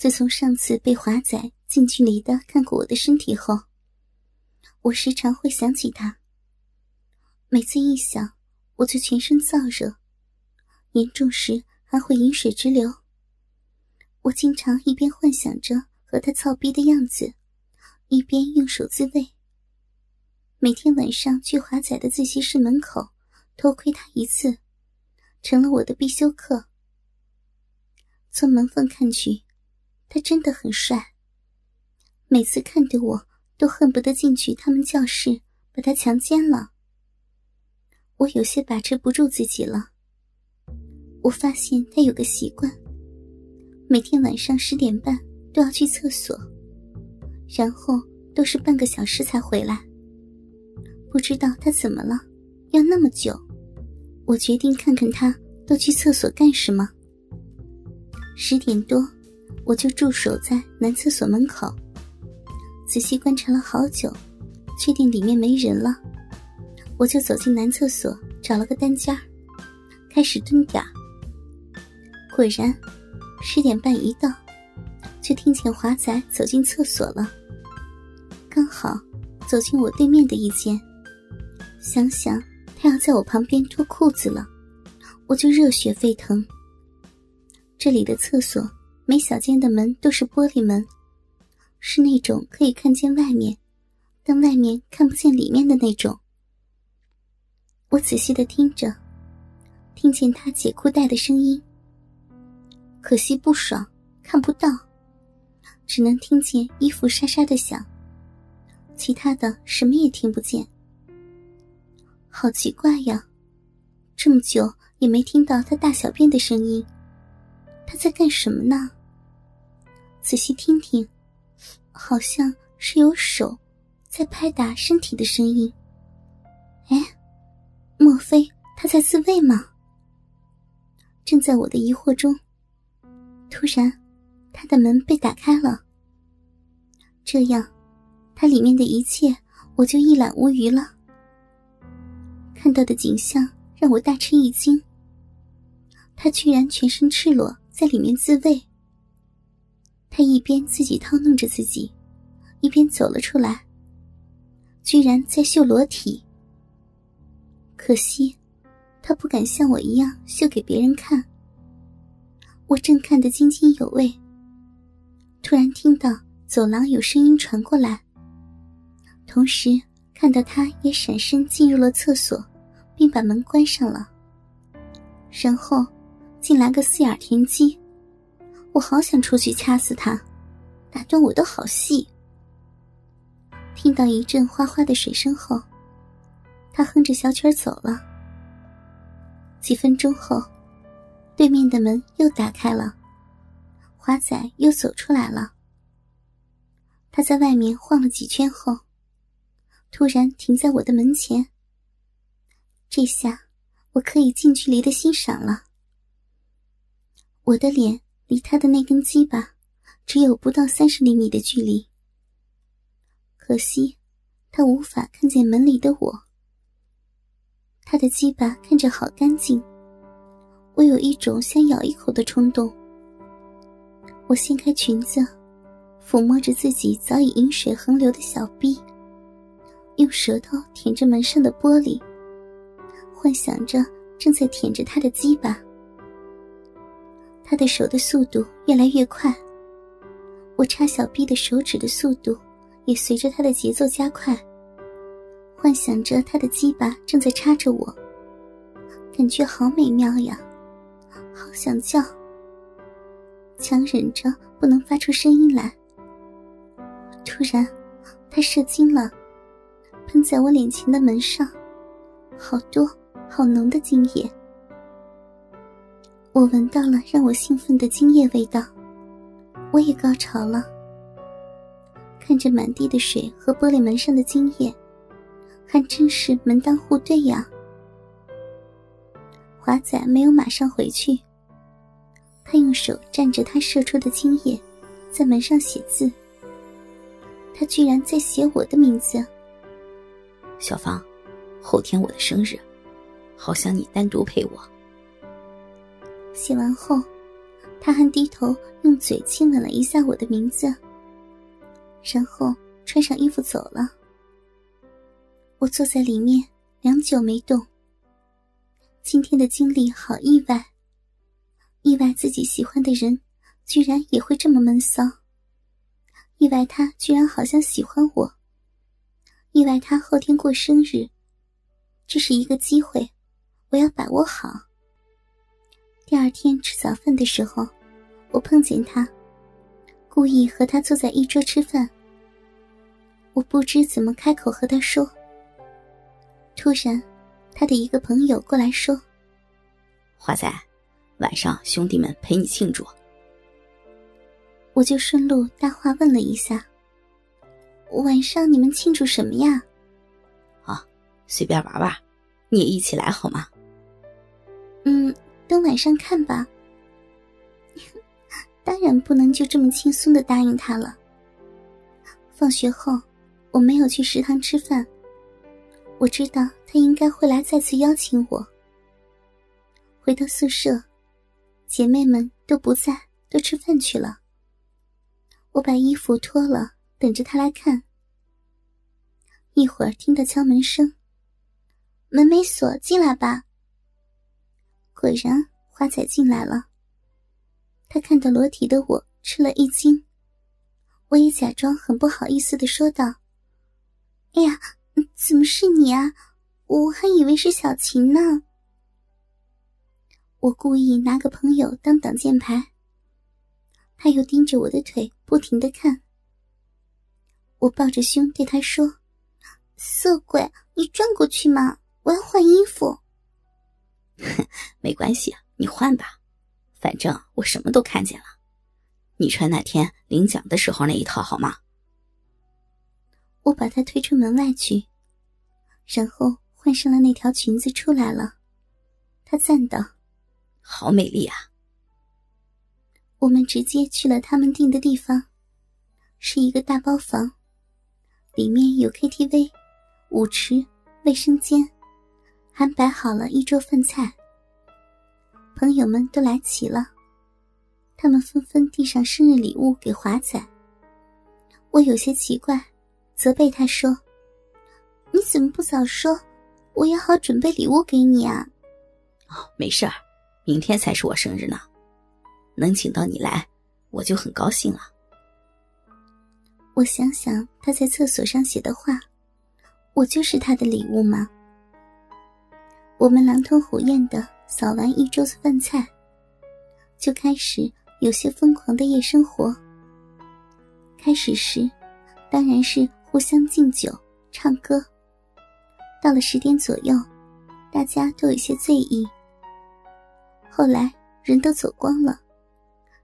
自从上次被华仔近距离的看过我的身体后，我时常会想起他。每次一想，我就全身燥热，严重时还会饮水直流。我经常一边幻想着和他操逼的样子，一边用手自慰。每天晚上去华仔的自习室门口偷窥他一次，成了我的必修课。从门缝看去。他真的很帅。每次看着我，都恨不得进去他们教室把他强奸了。我有些把持不住自己了。我发现他有个习惯，每天晚上十点半都要去厕所，然后都是半个小时才回来。不知道他怎么了，要那么久。我决定看看他都去厕所干什么。十点多。我就驻守在男厕所门口，仔细观察了好久，确定里面没人了，我就走进男厕所，找了个单间开始蹲点果然，十点半一到，就听见华仔走进厕所了，刚好走进我对面的一间。想想他要在我旁边脱裤子了，我就热血沸腾。这里的厕所。每小间的门都是玻璃门，是那种可以看见外面，但外面看不见里面的那种。我仔细的听着，听见他解裤带的声音。可惜不爽，看不到，只能听见衣服沙沙的响，其他的什么也听不见。好奇怪呀，这么久也没听到他大小便的声音，他在干什么呢？仔细听听，好像是有手在拍打身体的声音。哎，莫非他在自慰吗？正在我的疑惑中，突然，他的门被打开了。这样，他里面的一切我就一览无余了。看到的景象让我大吃一惊。他居然全身赤裸在里面自慰。他一边自己掏弄着自己，一边走了出来。居然在秀裸体。可惜，他不敢像我一样秀给别人看。我正看得津津有味，突然听到走廊有声音传过来，同时看到他也闪身进入了厕所，并把门关上了。然后，进来个四眼田鸡。我好想出去掐死他，打断我的好戏。听到一阵哗哗的水声后，他哼着小曲走了。几分钟后，对面的门又打开了，华仔又走出来了。他在外面晃了几圈后，突然停在我的门前。这下我可以近距离的欣赏了，我的脸。离他的那根鸡巴只有不到三十厘米的距离，可惜他无法看见门里的我。他的鸡巴看着好干净，我有一种想咬一口的冲动。我掀开裙子，抚摸着自己早已饮水横流的小臂，用舌头舔着门上的玻璃，幻想着正在舔着他的鸡巴。他的手的速度越来越快，我插小臂的手指的速度也随着他的节奏加快。幻想着他的鸡巴正在插着我，感觉好美妙呀，好想叫，强忍着不能发出声音来。突然，他射精了，喷在我脸前的门上，好多好浓的精液。我闻到了让我兴奋的精液味道，我也高潮了。看着满地的水和玻璃门上的精液，还真是门当户对呀。华仔没有马上回去，他用手蘸着他射出的精液，在门上写字。他居然在写我的名字。小芳，后天我的生日，好想你单独陪我。写完后，他还低头用嘴亲吻了一下我的名字，然后穿上衣服走了。我坐在里面良久没动。今天的经历好意外，意外自己喜欢的人居然也会这么闷骚，意外他居然好像喜欢我，意外他后天过生日，这是一个机会，我要把握好。第二天吃早饭的时候，我碰见他，故意和他坐在一桌吃饭。我不知怎么开口和他说。突然，他的一个朋友过来说：“华仔，晚上兄弟们陪你庆祝。”我就顺路搭话问了一下：“晚上你们庆祝什么呀？”“啊，随便玩玩，你也一起来好吗？”“”晚上看吧。当然不能就这么轻松的答应他了。放学后，我没有去食堂吃饭。我知道他应该会来再次邀请我。回到宿舍，姐妹们都不在，都吃饭去了。我把衣服脱了，等着他来看。一会儿听到敲门声，门没锁，进来吧。果然，花仔进来了。他看到裸体的我，吃了一惊。我也假装很不好意思的说道：“哎呀，怎么是你啊？我还以为是小琴呢。”我故意拿个朋友当挡箭牌。他又盯着我的腿，不停的看。我抱着胸对他说：“色鬼，你转过去嘛，我要换衣服。” 没关系，你换吧，反正我什么都看见了。你穿那天领奖的时候那一套好吗？我把他推出门外去，然后换上了那条裙子出来了。他赞道：“好美丽啊！”我们直接去了他们订的地方，是一个大包房，里面有 KTV、舞池、卫生间。还摆好了一桌饭菜，朋友们都来齐了，他们纷纷递上生日礼物给华仔。我有些奇怪，责备他说：“你怎么不早说？我也好准备礼物给你啊。”“哦，没事儿，明天才是我生日呢，能请到你来，我就很高兴了。”我想想他在厕所上写的话，我就是他的礼物吗？我们狼吞虎咽的扫完一桌子饭菜，就开始有些疯狂的夜生活。开始时，当然是互相敬酒、唱歌。到了十点左右，大家都有些醉意。后来人都走光了，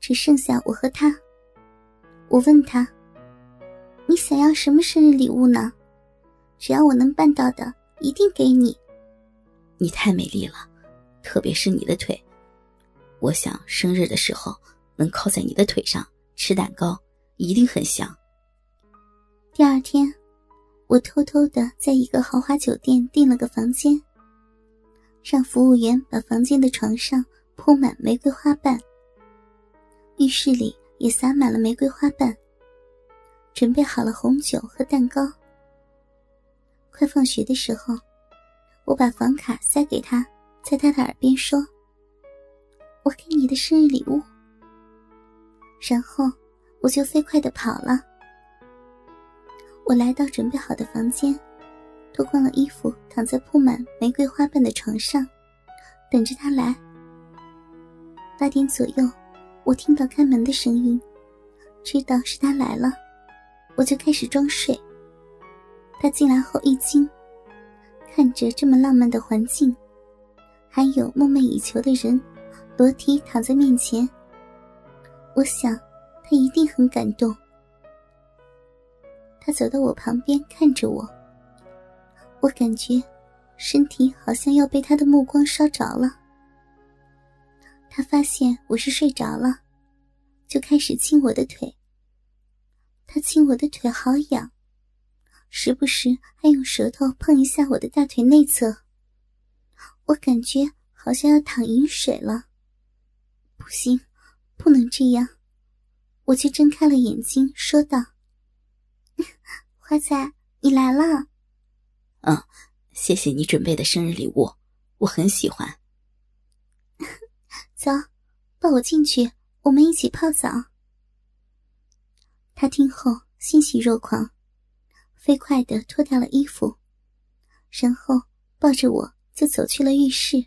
只剩下我和他。我问他：“你想要什么生日礼物呢？只要我能办到的，一定给你。”你太美丽了，特别是你的腿。我想生日的时候能靠在你的腿上吃蛋糕，一定很香。第二天，我偷偷的在一个豪华酒店订了个房间，让服务员把房间的床上铺满玫瑰花瓣，浴室里也洒满了玫瑰花瓣，准备好了红酒和蛋糕。快放学的时候。我把房卡塞给他，在他的耳边说：“我给你的生日礼物。”然后我就飞快的跑了。我来到准备好的房间，脱光了衣服，躺在铺满玫瑰花瓣的床上，等着他来。八点左右，我听到开门的声音，知道是他来了，我就开始装睡。他进来后一惊。看着这么浪漫的环境，还有梦寐以求的人，裸体躺在面前，我想他一定很感动。他走到我旁边看着我，我感觉身体好像要被他的目光烧着了。他发现我是睡着了，就开始亲我的腿。他亲我的腿好痒。时不时还用舌头碰一下我的大腿内侧，我感觉好像要淌饮水了。不行，不能这样。我却睁开了眼睛，说道：“ 花仔，你来了。”“嗯，谢谢你准备的生日礼物，我很喜欢。”“走，抱我进去，我们一起泡澡。”他听后欣喜若狂，飞快地脱掉了衣服，然后抱着我就走去了浴室。